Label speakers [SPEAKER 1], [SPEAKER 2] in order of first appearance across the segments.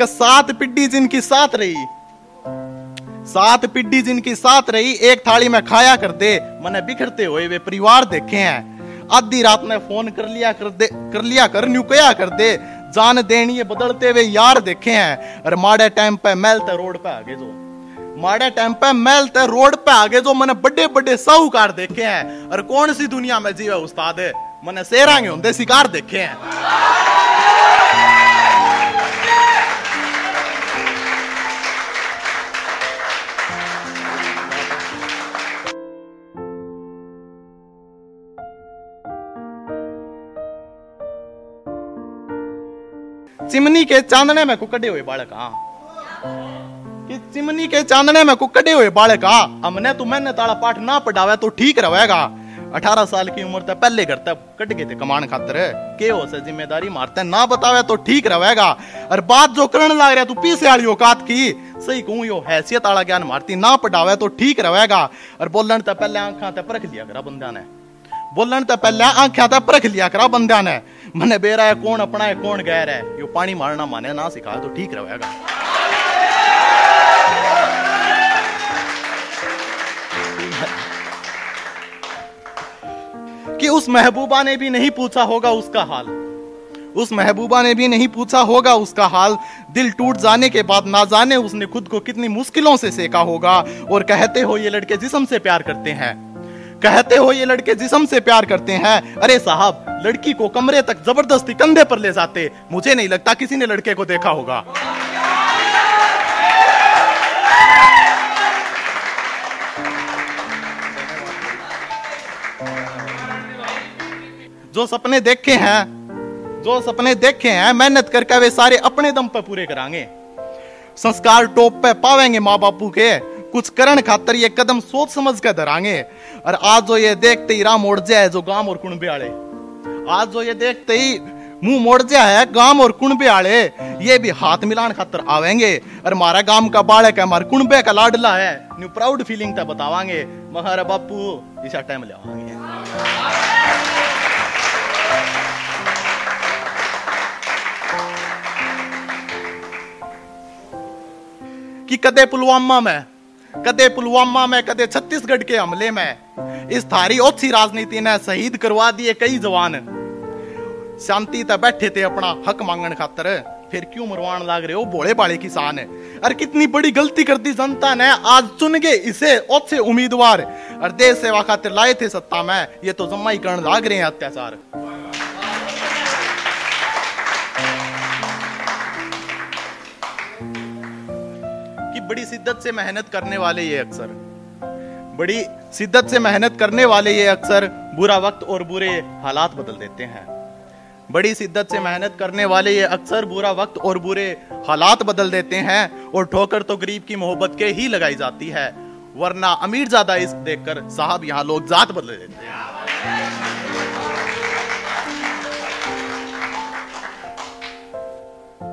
[SPEAKER 1] कि सात पिड्डी जिनकी साथ रही। सात पिड्डी जिनकी साथ रही, एक थाली में खाया कर दे मैंने बिखरते हुए वे परिवार देखे हैं। आधी रात में फ़ोन कर लिया कर दे कर लिया कर न्यू कया कर दे जान देनी है बदलते हुए यार देखे हैं। और माड़े टाइम पे मेलते रोड पे आगे जो। माड़े टाइम पे मेलते रोड पे आगे जो, मैंने बड़े बड़े साहूकार देखे हैं। और कौन सी दुनिया में जीवे उस्ताद है? मैंने शेरांगे होंगे शिकार देखे हैं। चिमनी के चांदने में कुकड़े हुए बालक हाँ। कि चिमनी के चांदने में कुकड़े हुए बालक हाँ। हमने तो मैंने ताला पाठ ना पढ़ावे तो ठीक रहेगा। अठारह साल की उम्र तक पहले घर तक कट गए थे कमान खातर के हो से ज़िम्मेदारी मारते ना बतावे तो ठीक रहेगा। और बात जो करने लग रहा तू पीछे वाली औकात की, सही कहूँ यो हैसियत आला ज्ञान मारती ना पढ़ावे तो ठीक रहेगा। और बोलन तक पहले आंखा ते परख लिया करा बंदा ने। बोलन तो पहले आंखा ते परख लिया करा बंदा ने। मने बेरा है कौन अपना है कौन गैर है यो पानी मारना माने ना सिखा तो ठीक रहेगा कि उस महबूबा ने भी नहीं पूछा होगा उसका हाल उस महबूबा ने भी नहीं पूछा होगा उसका हाल दिल टूट जाने के बाद ना जाने उसने खुद को कितनी मुश्किलों से सेका होगा और कहते हो ये लड़के जिसम से प्यार करते हैं कहते हो, ये लड़के जिसम से प्यार करते हैं। अरे साहब, लड़की को कमरे तक ज़बरदस्ती कंधे पर ले जाते, मुझे नहीं लगता किसी ने लड़के को देखा होगा। जो सपने देखे हैं, जो सपने देखे हैं, मेहनत करके वे सारे अपने दम पर पूरे करांगे। संस्कार टोप पे पावेंगे माँ बापू के। कुछ करण खातर ये कदम सोच समझ कर धरांगे। और आज जो ये देखते ही राह मोड़ जाए, जो गाँव और कुणबे वाले आज जो ये देखते ही मुँह मोड़ जा है गाँव और कुणबे वाले ये भी हाथ मिलान खातर आवेंगे। और हमारा गाँव का बालक है हमारे कुणबे का लाडला है। न्यू प्राउड फीलिंग तक बतावांगे। महारा बापू, इसा टाइम ले आवांगे। कि कदे पुलवामा में कदे पुलवामा में, कदे छत्तीसगढ़ के हमले में। इस थारी ओछी राजनीति ने शहीद करवा दिए कई जवान। शांति तक बैठे थे अपना हक मांगन खातर। फिर क्यों मरवान लाग रहे हो भोले भाले किसान? है अरे कितनी बड़ी गलती कर दी जनता ने, आज चुन गए इसे ओछे उम्मीदवार। और देश सेवा खातिर लाए थे सत्ता में, ये तो जम्मा ही करण लाग रहे हैं अत्याचार। बड़ी शिद्दत से मेहनत करने वाले ये अक्सर। बड़ी शिद्दत से मेहनत करने वाले ये अक्सर बुरा वक्त और बुरे हालात बदल देते हैं। बड़ी शिद्दत से मेहनत करने वाले ये अक्सर बुरा वक्त और बुरे हालात बदल देते हैं और ठोकर तो गरीब की मोहब्बत के ही लगाई जाती है, वरना अमीर ज़्यादा इश्क देखकर साहब यहाँ लोग जात बदल देते हैं।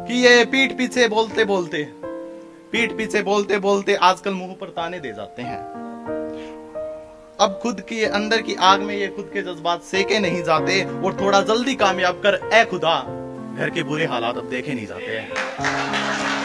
[SPEAKER 1] कि ये पीठ पीछे बोलते बोलते पीठ पीछे बोलते बोलते आजकल मुँह पर ताने दे जाते हैं। अब खुद के अंदर की आग में ये खुद के जज्बात सेके नहीं जाते और थोड़ा जल्दी कामयाब कर ए खुदा, घर के बुरे हालात अब देखे नहीं जाते हैं।